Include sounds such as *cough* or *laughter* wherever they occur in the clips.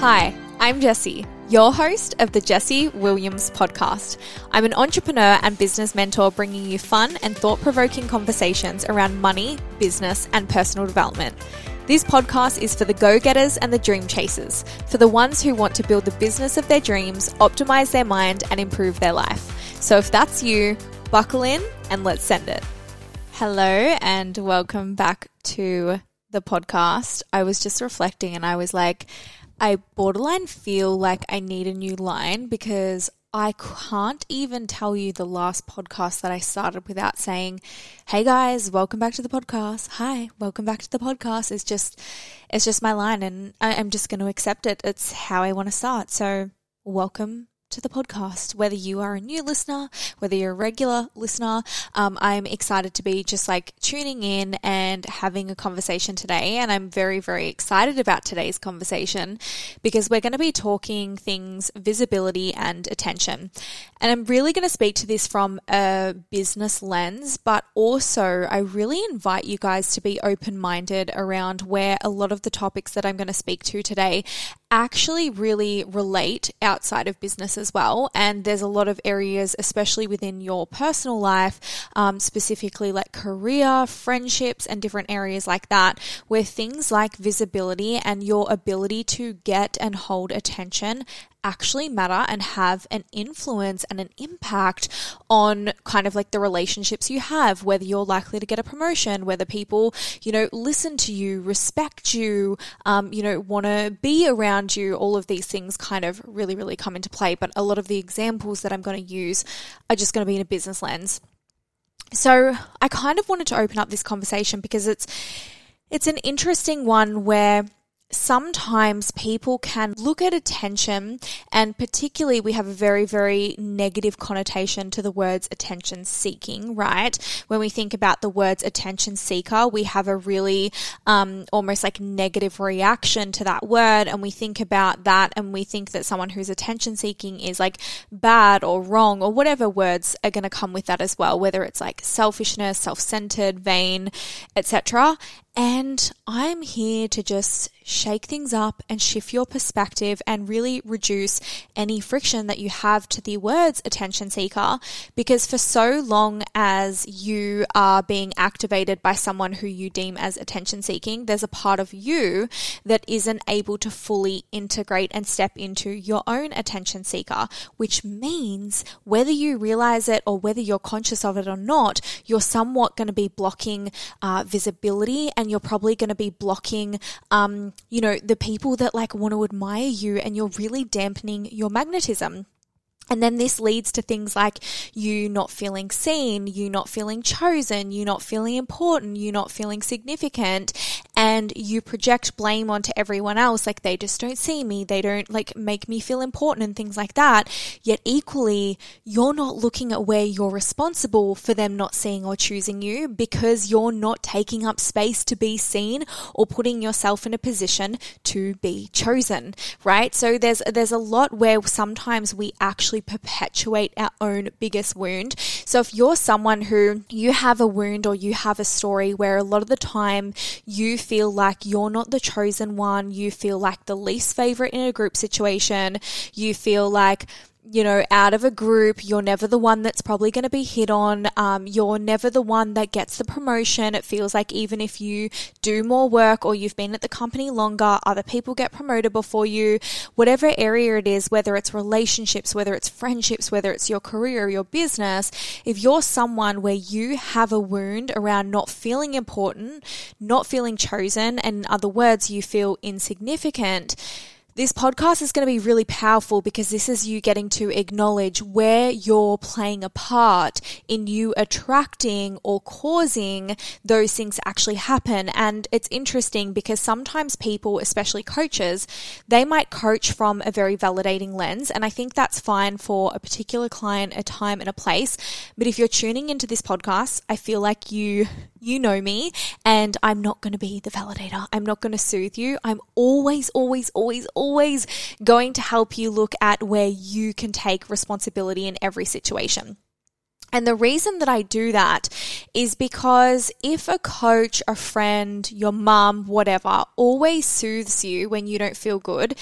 Hi, I'm Jessie, your host of the Jessie Williams podcast. I'm an entrepreneur and business mentor bringing you fun and thought provoking conversations around money, business, and personal development. This podcast is for the go getters and the dream chasers, for the ones who want to build the business of their dreams, optimize their mind, and improve their life. So if that's you, buckle in and let's send it. Hello, and welcome back to the podcast. I was just reflecting and I was like, I borderline feel like I need a new line because I can't even tell you the last podcast that I started without saying, "Hey guys, welcome back to the podcast." Hi, welcome back to the podcast. It's just, it's just my line, and I, am just going to accept it. It's how I want to start. So, welcome to the podcast. Whether you are a new listener, whether you're a regular listener, um, I'm excited to be just like tuning in and having a conversation today. And I'm very, very excited about today's conversation because we're going to be talking things visibility and attention. And I'm really going to speak to this from a business lens, but also I really invite you guys to be open minded around where a lot of the topics that I'm going to speak to today actually really relate outside of business as well. And there's a lot of areas, especially within your personal life, um, specifically like career, friendships, and different areas like that, where things like visibility and your ability to get and hold attention actually matter and have an influence and an impact on kind of like the relationships you have, whether you're likely to get a promotion, whether people, you know, listen to you, respect you, um, you know, want to be around you. All of these things kind of really, really come into play. But a lot of the examples that I'm going to use are just going to be in a business lens. So I kind of wanted to open up this conversation because it's, it's an interesting one where sometimes people can look at attention and particularly we have a very very negative connotation to the words attention seeking right? When we think about the words attention seeker we have a really um, almost like negative reaction to that word and we think about that and we think that someone who's attention seeking is like bad or wrong or whatever words are going to come with that as well whether it's like selfishness self-centered vain etc and I'm here to just shake things up and shift your perspective and really reduce any friction that you have to the words attention seeker. Because for so long as you are being activated by someone who you deem as attention seeking, there's a part of you that isn't able to fully integrate and step into your own attention seeker, which means whether you realize it or whether you're conscious of it or not, you're somewhat going to be blocking uh, visibility and you're probably going to be blocking, um, you know, the people that like want to admire you and you're really dampening your magnetism. And then this leads to things like you not feeling seen, you not feeling chosen, you not feeling important, you not feeling significant, and you project blame onto everyone else. Like they just don't see me, they don't like make me feel important and things like that. Yet equally, you're not looking at where you're responsible for them not seeing or choosing you because you're not taking up space to be seen or putting yourself in a position to be chosen, right? So there's, there's a lot where sometimes we actually actually perpetuate our own biggest wound. So if you're someone who you have a wound or you have a story where a lot of the time you feel like you're not the chosen one, you feel like the least favorite in a group situation, you feel like you know, out of a group, you're never the one that's probably going to be hit on. Um, you're never the one that gets the promotion. It feels like even if you do more work or you've been at the company longer, other people get promoted before you. Whatever area it is, whether it's relationships, whether it's friendships, whether it's your career or your business, if you're someone where you have a wound around not feeling important, not feeling chosen, and in other words, you feel insignificant, this podcast is going to be really powerful because this is you getting to acknowledge where you're playing a part in you attracting or causing those things to actually happen. And it's interesting because sometimes people, especially coaches, they might coach from a very validating lens. And I think that's fine for a particular client, a time and a place. But if you're tuning into this podcast, I feel like you, you know me and I'm not going to be the validator. I'm not going to soothe you. I'm always, always, always, always going to help you look at where you can take responsibility in every situation. And the reason that I do that is because if a coach, a friend, your mum, whatever, always soothes you when you don't feel good,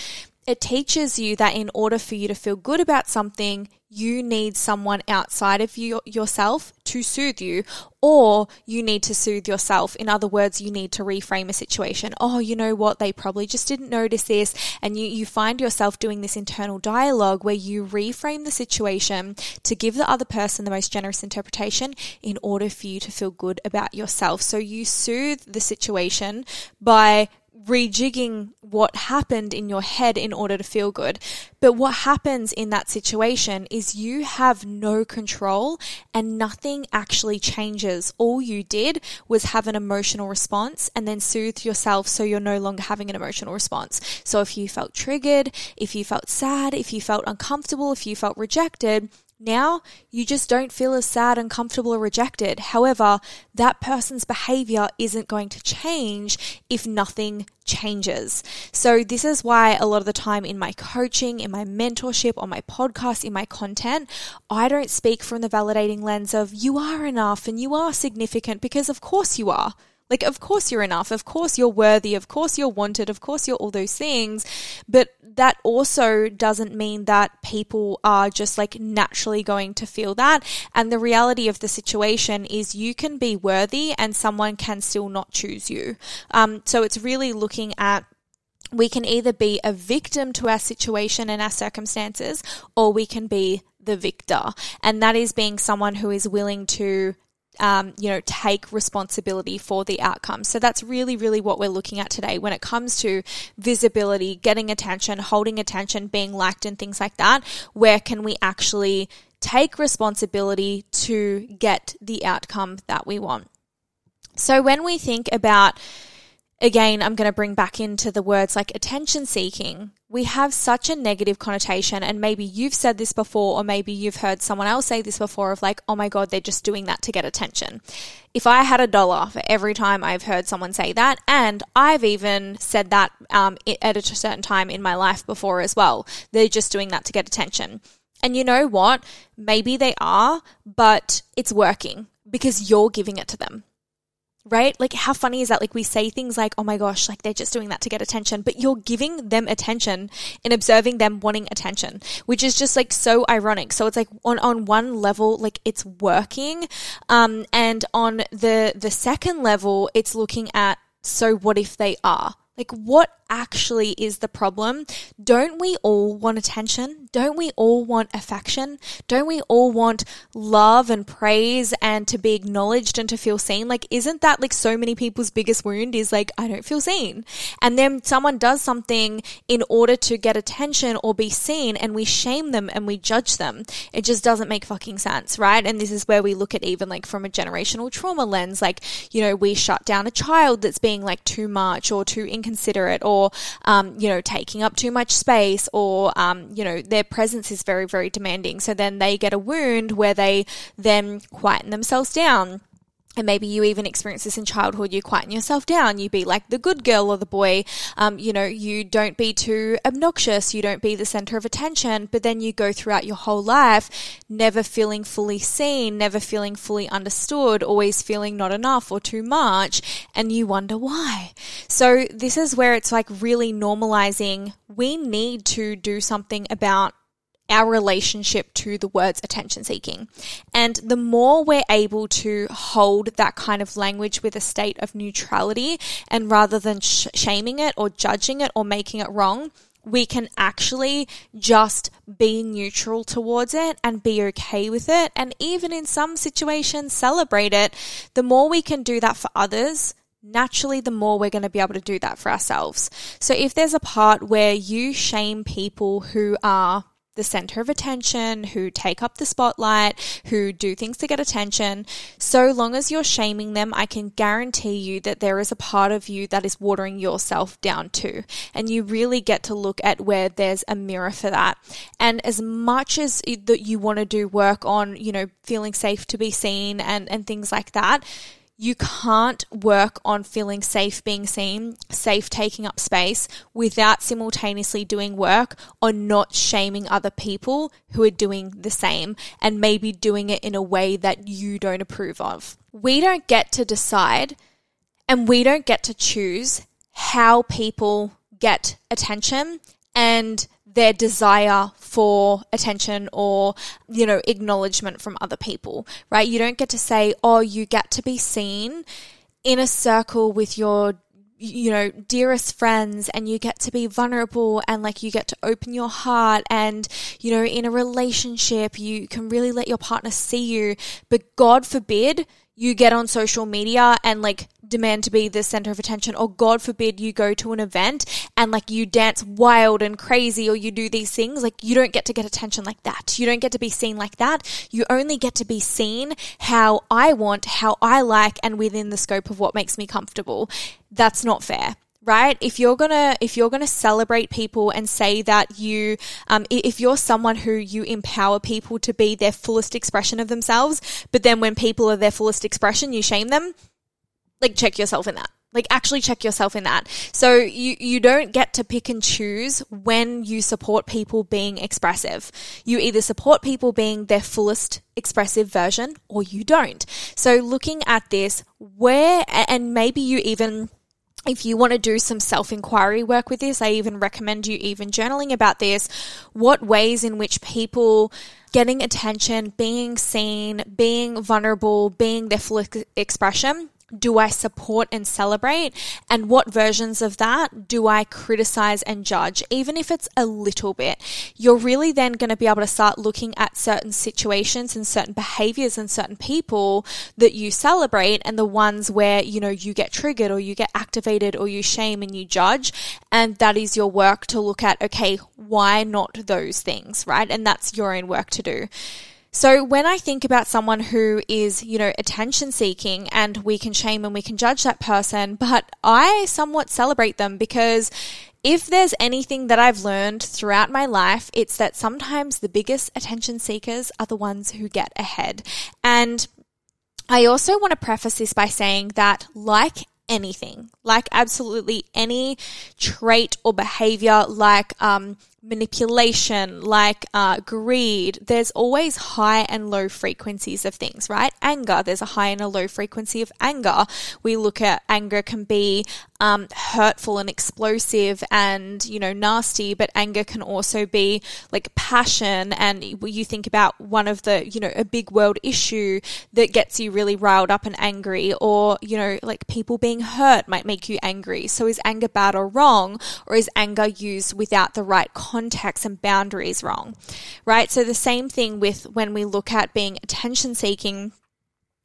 it teaches you that in order for you to feel good about something, you need someone outside of you yourself to soothe you or you need to soothe yourself. In other words you need to reframe a situation. Oh you know what? They probably just didn't notice this. And you you find yourself doing this internal dialogue where you reframe the situation to give the other person the most generous interpretation in order for you to feel good about yourself. So you soothe the situation by rejigging what happened in your head in order to feel good. But what happens in that situation is you have no control and nothing actually changes. All you did was have an emotional response and then soothe yourself so you're no longer having an emotional response. So if you felt triggered, if you felt sad, if you felt uncomfortable, if you felt rejected, now you just don't feel as sad, uncomfortable, or rejected. However, that person's behavior isn't going to change if nothing changes. So, this is why a lot of the time in my coaching, in my mentorship, on my podcast, in my content, I don't speak from the validating lens of you are enough and you are significant because, of course, you are. Like, of course you're enough. Of course you're worthy. Of course you're wanted. Of course you're all those things. But that also doesn't mean that people are just like naturally going to feel that. And the reality of the situation is you can be worthy and someone can still not choose you. Um, so it's really looking at we can either be a victim to our situation and our circumstances, or we can be the victor. And that is being someone who is willing to um, you know, take responsibility for the outcome. So that's really, really what we're looking at today when it comes to visibility, getting attention, holding attention, being liked, and things like that. Where can we actually take responsibility to get the outcome that we want? So when we think about again, I'm going to bring back into the words like attention seeking. We have such a negative connotation, and maybe you've said this before, or maybe you've heard someone else say this before of like, oh my God, they're just doing that to get attention. If I had a dollar for every time I've heard someone say that, and I've even said that um, at a certain time in my life before as well, they're just doing that to get attention. And you know what? Maybe they are, but it's working because you're giving it to them right? Like, how funny is that? Like, we say things like, oh my gosh, like they're just doing that to get attention, but you're giving them attention and observing them wanting attention, which is just like so ironic. So it's like on, on one level, like it's working. Um, and on the, the second level, it's looking at, so what if they are? Like, what actually is the problem? Don't we all want attention? Don't we all want affection? Don't we all want love and praise and to be acknowledged and to feel seen? Like, isn't that like so many people's biggest wound is like, I don't feel seen. And then someone does something in order to get attention or be seen and we shame them and we judge them. It just doesn't make fucking sense, right? And this is where we look at even like from a generational trauma lens, like, you know, we shut down a child that's being like too much or too inconsiderate or or, um, you know, taking up too much space or, um, you know, their presence is very, very demanding. So then they get a wound where they then quieten themselves down and maybe you even experience this in childhood, you quieten yourself down, you be like the good girl or the boy, um, you know, you don't be too obnoxious, you don't be the center of attention, but then you go throughout your whole life never feeling fully seen, never feeling fully understood, always feeling not enough or too much, and you wonder why. So this is where it's like really normalizing, we need to do something about our relationship to the words attention seeking. And the more we're able to hold that kind of language with a state of neutrality and rather than sh- shaming it or judging it or making it wrong, we can actually just be neutral towards it and be okay with it. And even in some situations, celebrate it. The more we can do that for others, naturally, the more we're going to be able to do that for ourselves. So if there's a part where you shame people who are the center of attention, who take up the spotlight, who do things to get attention. So long as you're shaming them, I can guarantee you that there is a part of you that is watering yourself down too. And you really get to look at where there's a mirror for that. And as much as that you want to do work on, you know, feeling safe to be seen and, and things like that, you can't work on feeling safe being seen, safe taking up space without simultaneously doing work on not shaming other people who are doing the same and maybe doing it in a way that you don't approve of. We don't get to decide and we don't get to choose how people get attention and their desire for attention or, you know, acknowledgement from other people, right? You don't get to say, oh, you get to be seen in a circle with your you know, dearest friends and you get to be vulnerable and like you get to open your heart and, you know, in a relationship, you can really let your partner see you. But God forbid you get on social media and like demand to be the center of attention or god forbid you go to an event and like you dance wild and crazy or you do these things like you don't get to get attention like that. You don't get to be seen like that. You only get to be seen how i want how i like and within the scope of what makes me comfortable. That's not fair right? If you're gonna if you're gonna celebrate people and say that you um, if you're someone who you empower people to be their fullest expression of themselves but then when people are their fullest expression you shame them like check yourself in that. Like actually check yourself in that. So you you don't get to pick and choose when you support people being expressive. You either support people being their fullest expressive version or you don't. So looking at this where and maybe you even if you want to do some self inquiry work with this, I even recommend you even journaling about this. What ways in which people getting attention, being seen, being vulnerable, being their full expression do I support and celebrate? And what versions of that do I criticize and judge, even if it's a little bit? You're really then going to be able to start looking at certain situations and certain behaviors and certain people that you celebrate and the ones where, you know, you get triggered or you get activated or you shame and you judge. And that is your work to look at, okay, why not those things, right? And that's your own work to do. So when I think about someone who is, you know, attention seeking and we can shame and we can judge that person, but I somewhat celebrate them because if there's anything that I've learned throughout my life, it's that sometimes the biggest attention seekers are the ones who get ahead. And I also want to preface this by saying that, like anything, like absolutely any trait or behavior, like um, manipulation, like uh, greed, there's always high and low frequencies of things, right? Anger, there's a high and a low frequency of anger. We look at anger can be um, hurtful and explosive and, you know, nasty, but anger can also be like passion. And you think about one of the, you know, a big world issue that gets you really riled up and angry, or, you know, like people being hurt might make you angry. So is anger bad or wrong? Or is anger used without the right context and boundaries wrong? Right? So the same thing with when we look at being attention seeking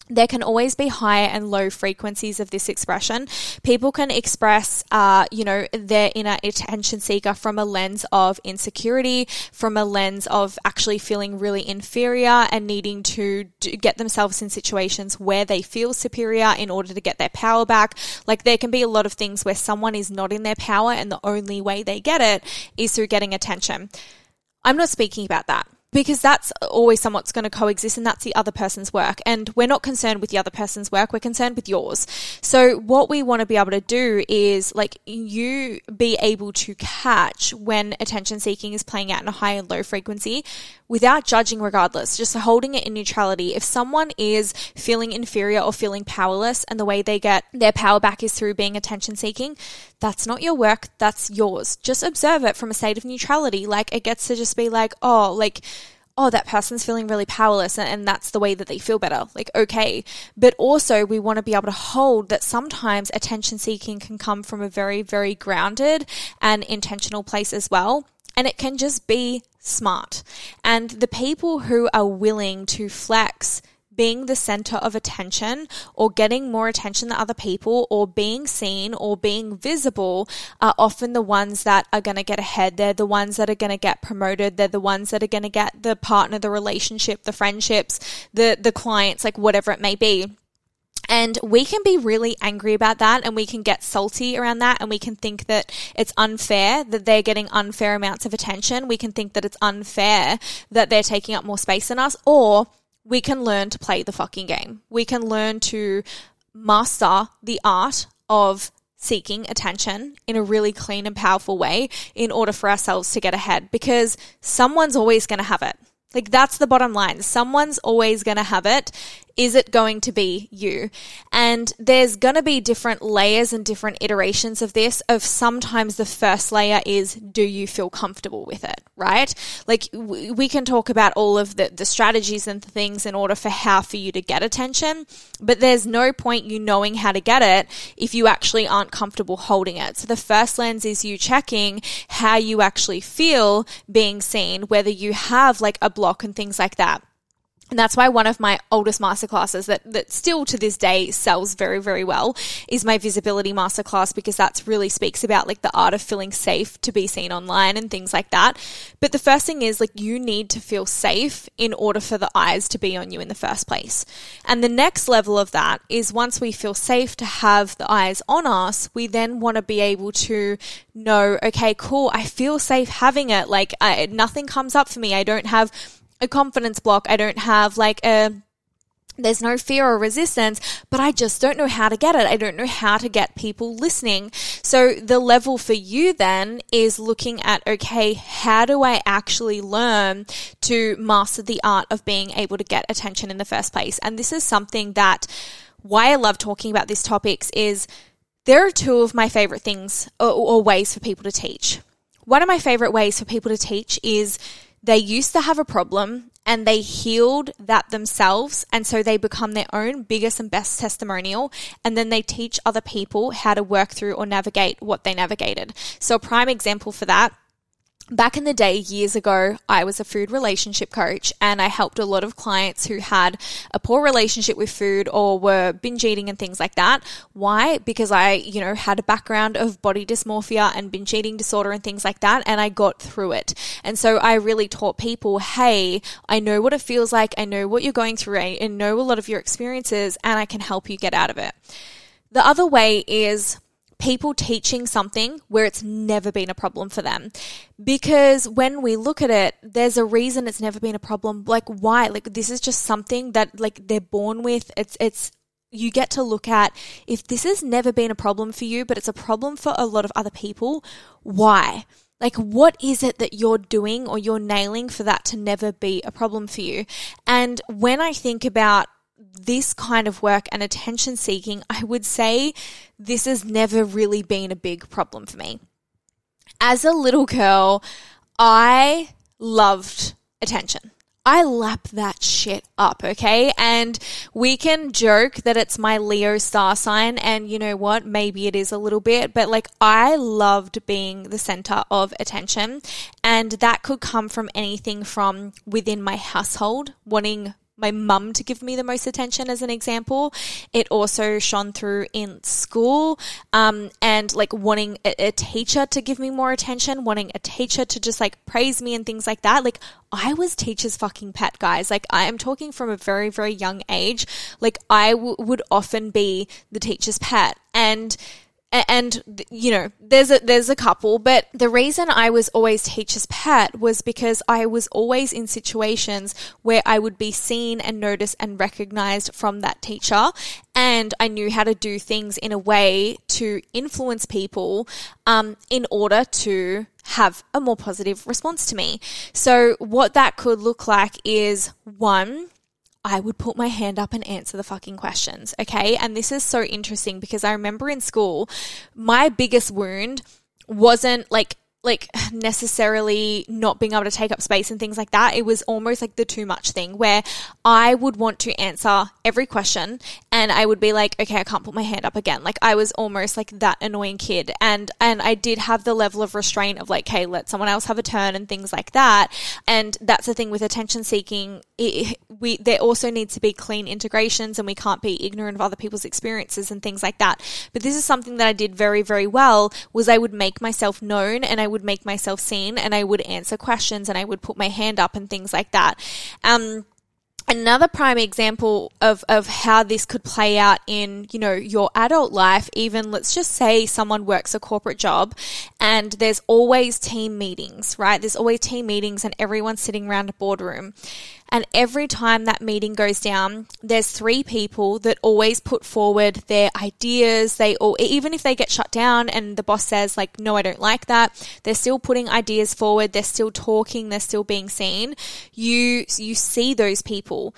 there can always be high and low frequencies of this expression. People can express, uh, you know, their inner attention seeker from a lens of insecurity, from a lens of actually feeling really inferior and needing to get themselves in situations where they feel superior in order to get their power back. Like there can be a lot of things where someone is not in their power and the only way they get it is through getting attention. I'm not speaking about that because that's always somewhat's going to coexist and that's the other person's work. And we're not concerned with the other person's work, we're concerned with yours. So, what we want to be able to do is like you be able to catch when attention seeking is playing out in a high and low frequency without judging, regardless, just holding it in neutrality. If someone is feeling inferior or feeling powerless and the way they get their power back is through being attention seeking, that's not your work, that's yours. Just observe it from a state of neutrality. Like it gets to just be like, oh, like, oh, that person's feeling really powerless and, and, that's the way that they feel better. Like, okay. But also, we want to be able to hold that sometimes attention seeking can come from a very, very grounded and intentional place as well. And it can just be smart. And the people who are willing to flex being the center of attention or getting more attention than other people or being seen or being visible are often the ones that are going to get ahead. They're the ones that are going to get promoted. They're the ones that are going to get the partner, the relationship, the friendships, the, the clients, like whatever it may be. And we can be really angry about that and we can get salty around that and we can think that it's unfair that they're getting unfair amounts of attention. We can think that it's unfair that they're taking up more space than us or we can learn to play the fucking game. We can learn to master the art of seeking attention in a really clean and powerful way in order for ourselves to get ahead because someone's always going to have it. Like that's the bottom line. Someone's always going to have it Is it going to be you? And there's going to be different layers and different iterations of this. Of sometimes the first layer is, do you feel comfortable with it? Right? Like we can talk about all of the, the strategies and things in order for how for you to get attention, but there's no point you knowing how to get it if you actually aren't comfortable holding it. So the first lens is you checking how you actually feel being seen, whether you have like a block and things like that. And that's why one of my oldest masterclasses that, that still to this day sells very, very well is my visibility masterclass because that's really speaks about like the art of feeling safe to be seen online and things like that. But the first thing is like you need to feel safe in order for the eyes to be on you in the first place. And the next level of that is once we feel safe to have the eyes on us, we then want to be able to know, okay, cool, I feel safe having it. Like I, nothing comes up for me. I don't have a confidence block. I don't have like a there's no fear or resistance, but I just don't know how to get it. I don't know how to get people listening. So the level for you then is looking at, okay, how do I actually learn to master the art of being able to get attention in the first place? And this is something that why I love talking about these topics is there are two of my favorite things or, or ways for people to teach. One of my favorite ways for people to teach is they used to have a problem and they healed that themselves. And so they become their own biggest and best testimonial. And then they teach other people how to work through or navigate what they navigated. So a prime example for that Back in the day, years ago, I was a food relationship coach and I helped a lot of clients who had a poor relationship with food or were binge eating and things like that. Why? Because I, you know, had a background of body dysmorphia and binge eating disorder and things like that and I got through it. And so I really taught people, hey, I know what it feels like. I know what you're going through. and know a lot of your experiences and I can help you get out of it. The other way is people teaching something where it's never been a problem for them. Because when we look at it, there's a reason it's never been a problem. Like why? Like this is just something that like they're born with. It's it's you get to look at if this has never been a problem for you, but it's a problem for a lot of other people, why? Like, what is it that you're doing or you're nailing for that to never be a problem for you? And when I think about this kind of work and attention seeking, I would say this has never really been a big problem for me. As a little girl, I loved attention. I lap that shit up, okay? And we can joke that it's my Leo star sign, and you know what? Maybe it is a little bit, but like I loved being the center of attention, and that could come from anything from within my household, wanting my mum to give me the most attention as an example. It also shone through in school um, and like wanting a, a, teacher to give me more attention, wanting a teacher to just like praise me and things like that. Like I was teacher's fucking pet, guys. Like I am talking from a very, very young age. Like I w- would often be the teacher's pet and and you know there's a there's a couple but the reason I was always teacher's pet was because I was always in situations where I would be seen and noticed and recognized from that teacher and I knew how to do things in a way to influence people um, in order to have a more positive response to me. So what that could look like is one I would put my hand up and answer the fucking questions. Okay. And this is so interesting because I remember in school, my biggest wound wasn't like like necessarily not being able to take up space and things like that. It was almost like the too much thing where I would want to answer every question and I would be like, okay, I can't put my hand up again. Like I was almost like that annoying kid. And, and I did have the level of restraint of like, hey, let someone else have a turn and things like that. And that's the thing with attention seeking. It, we, there also needs to be clean integrations and we can't be ignorant of other people's experiences and things like that. But this is something that I did very, very well was I would make myself known and I would make myself seen and I would answer questions and I would put my hand up and things like that. Um, another prime example of, of how this could play out in, you know, your adult life, even let's just say someone works a corporate job and there's always team meetings, right? There's always team meetings and everyone's sitting around a boardroom. And every time that meeting goes down, there's three people that always put forward their ideas. They all, even if they get shut down and the boss says like, no, I don't like that, they're still putting ideas forward. They're still talking. They're still being seen. You, you see those people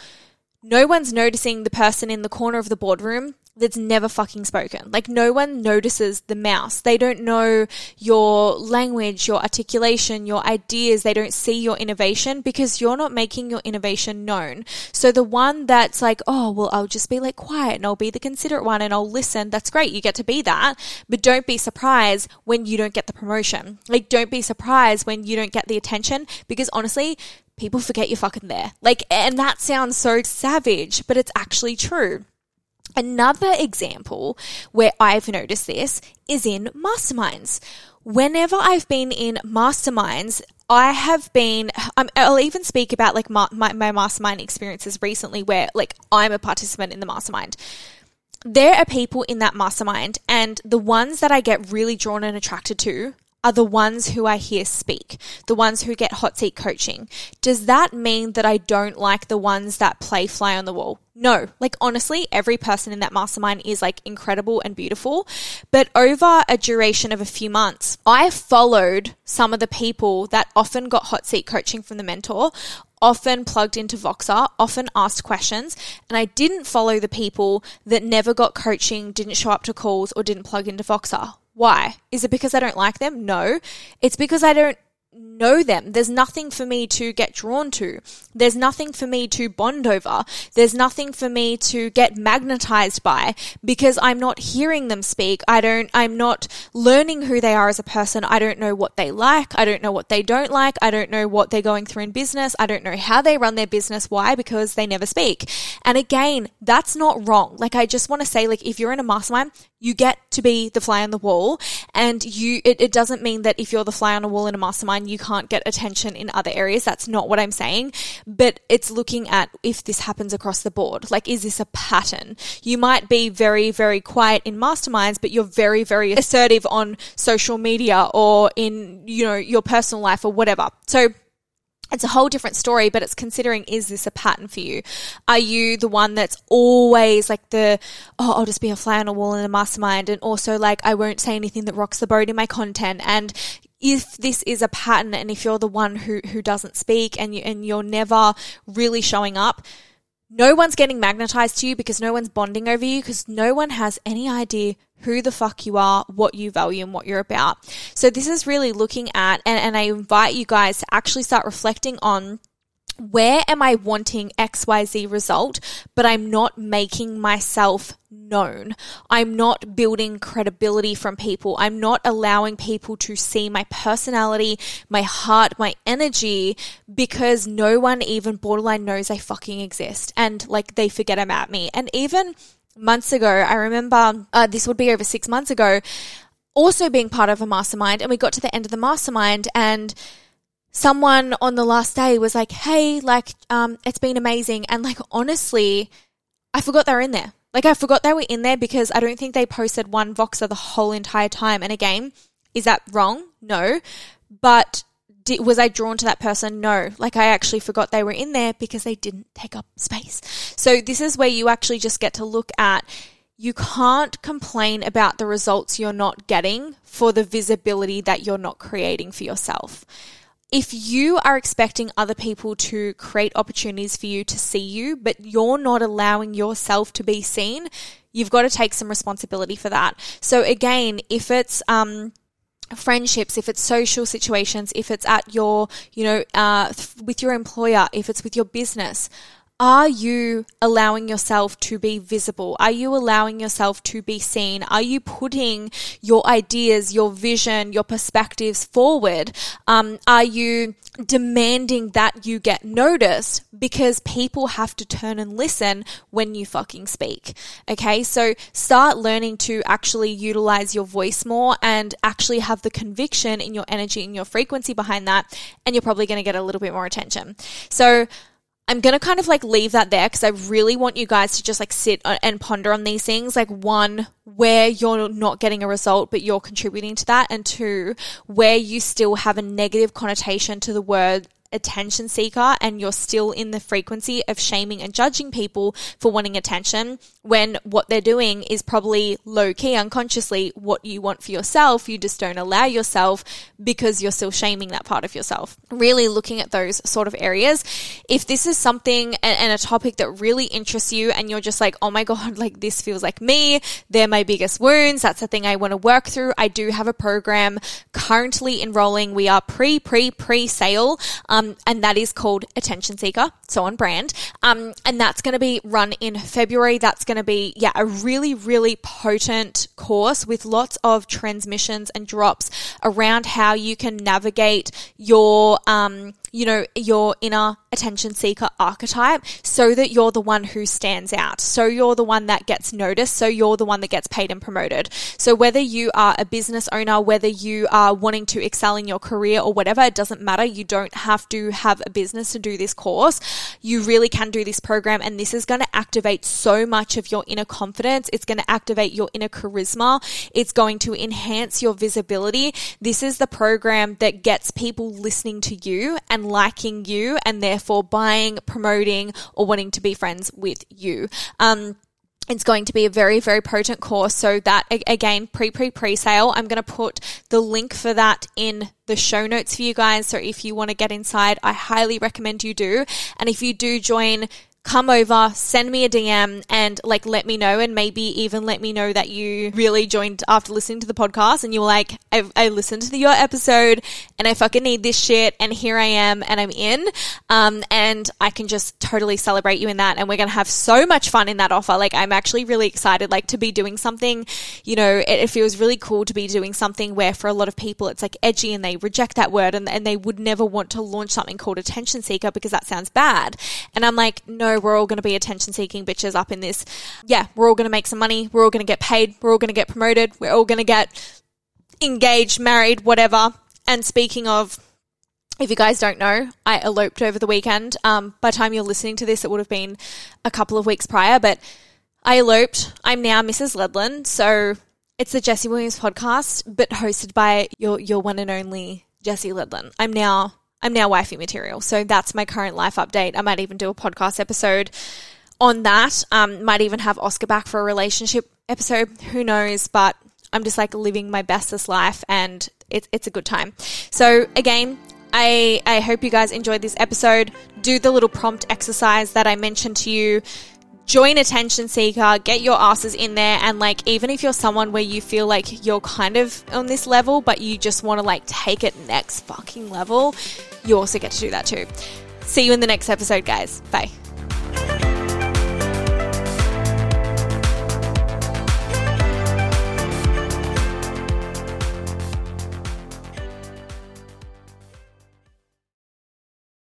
no one's noticing the person in the corner of the boardroom that's never fucking spoken. Like no one notices the mouse. They don't know your language, your articulation, your ideas. They don't see your innovation because you're not making your innovation known. So the one that's like, oh, well, I'll just be like quiet and I'll be the considerate one and I'll listen. That's great. You get to be that, but don't be surprised when you don't get the promotion. Like don't be surprised when you don't get the attention because honestly, people forget you're fucking there. Like, and that sounds so savage, but it's actually true. Another example where I've noticed this is in masterminds. Whenever I've been in masterminds, I have been, um, I'll even speak about like my, my, my mastermind experiences recently where like I'm a participant in the mastermind there are people in that mastermind, and the ones that I get really drawn and attracted to are the ones who I hear speak, the ones who get hot seat coaching. Does that mean that I don't like the ones that play fly on the wall? No, like honestly, every person in that mastermind is like incredible and beautiful. But over a duration of a few months, I followed some of the people that often got hot seat coaching from the mentor, often plugged into Voxer, often asked questions, and I didn't follow the people that never got coaching, didn't show up to calls, or didn't plug into Voxer. Why? Is it because I don't like them? No. It's because I don't know them. There's nothing for me to get drawn to. There's nothing for me to bond over. There's nothing for me to get magnetized by because I'm not hearing them speak. I don't, I'm not learning who they are as a person. I don't know what they like. I don't know what they don't like. I don't know what they're going through in business. I don't know how they run their business. Why? Because they never speak. And again, that's not wrong. Like, I just want to say, like, if you're in a mastermind, you get to be the fly on the wall and you it, it, doesn't mean that if you're the fly on the wall in a mastermind you can't get attention in other areas. That's not what i'm saying. But it's looking at if this happens across the board. Like is this a pattern? You might be very very quiet in masterminds but you're very very assertive on social media or in you know your personal life or whatever. So it's a whole different story, but it's considering is this a pattern for you? Are you the one that's always like the, oh, I'll just be a fly on a wall in a mastermind and also like I won't say anything that rocks the boat in my content and if this is a pattern and if you're the one who, who doesn't speak and you, and you're never really showing up, no one's getting magnetized to you because no one's bonding over you because no one has any idea who the fuck you are, what you value, and what you're about. So, this is really looking at, and, and I invite you guys to actually start reflecting on where am I wanting XYZ result, but I'm not making myself known. I'm not building credibility from people. I'm not allowing people to see my personality, my heart, my energy because no one even borderline knows I fucking exist and like they forget about me. And even months ago, I remember uh, this would be over six months ago, also being part of a mastermind. And we got to the end of the mastermind and someone on the last day was like, Hey, like, um, it's been amazing. And like, honestly, I forgot they were in there. Like, I forgot they were in there because I don't think they posted one Voxer the whole entire time. And again, is that wrong? No. But did, was I drawn to that person? No. Like I actually forgot they were in there because they didn't take up space. So this is where you actually just get to look at you can't complain about the results you're not getting for the visibility that you're not creating for yourself. If you are expecting other people to create opportunities for you to see you, but you're not allowing yourself to be seen, you've got to take some responsibility for that. So again, if it's, um, friendships, if it's social situations, if it's at your, you know, uh, with your employer, if it's with your business, are you allowing yourself to be visible? Are you allowing yourself to be seen? Are you putting your ideas, your vision, your perspectives forward? Um, are you demanding that you get noticed because people have to turn and listen when you fucking speak? Okay, so start learning to actually utilize your voice more and actually have the conviction in your energy and your frequency behind that, and you're probably going to get a little bit more attention. So, I'm going to kind of like leave that there because I really want you guys to just like sit and ponder on these things. Like, one, where you're not getting a result, but you're contributing to that. And two, where you still have a negative connotation to the word attention seeker and you're still in the frequency of shaming and judging people for wanting attention when what they're doing is probably low key unconsciously what you want for yourself. You just don't allow yourself because you're still shaming that part of yourself. Really looking at those sort of areas. If this is something and a topic that really interests you and you're just like, oh my God, *laughs* like this feels like me. They're my biggest wounds. That's the thing I want to work through. I do have a program currently enrolling. We are pre, pre, pre sale. Um, and that is called Attention Seeker. So on brand. Um, and that's going to be run in February. That's going to be, yeah, a really, really potent course with lots of transmissions and drops around how you can navigate your, um, you know, your inner attention seeker archetype so that you're the one who stands out. So you're the one that gets noticed. So you're the one that gets paid and promoted. So whether you are a business owner, whether you are wanting to excel in your career or whatever, it doesn't matter. You don't have to have a business to do this course. You really can do this program and this is going to activate so much of your inner confidence. It's going to activate your inner charisma. It's going to enhance your visibility. This is the program that gets people listening to you and liking you and therefore buying, promoting, or wanting to be friends with you. Um, it's going to be a very, very potent course. So that again, pre, pre, pre sale. I'm going to put the link for that in the show notes for you guys. So if you want to get inside, I highly recommend you do. And if you do join come over, send me a DM and like let me know and maybe even let me know that you really joined after listening to the podcast and you were like, I, I listened to the, your episode and I fucking need this shit and here I am and I'm in. Um, and I can just totally celebrate you in that and we're going to have so much fun in that offer. Like I'm actually really excited like to be doing something, you know, it, it feels really cool to be doing something where for a lot of people it's like edgy and they reject that word and, and they would never want to launch something called attention seeker because that sounds bad. And I'm like, no, we're all going to be attention seeking bitches up in this. Yeah, we're all going to make some money. We're all going to get paid. We're all going to get promoted. We're all going to get engaged, married, whatever. And speaking of, if you guys don't know, I eloped over the weekend. Um, by the time you're listening to this, it would have been a couple of weeks prior, but I eloped. I'm now Mrs. Ledlin. So it's the Jessie Williams podcast, but hosted by your, your one and only Jessie Ledlin. I'm now I'm now wifey material. So that's my current life update. I might even do a podcast episode on that. Um, might even have Oscar back for a relationship episode. Who knows? But I'm just like living my bestest life and it, it's a good time. So again, I, I hope you guys enjoyed this episode. Do the little prompt exercise that I mentioned to you join attention seeker get your asses in there and like even if you're someone where you feel like you're kind of on this level but you just want to like take it next fucking level you also get to do that too. See you in the next episode guys. Bye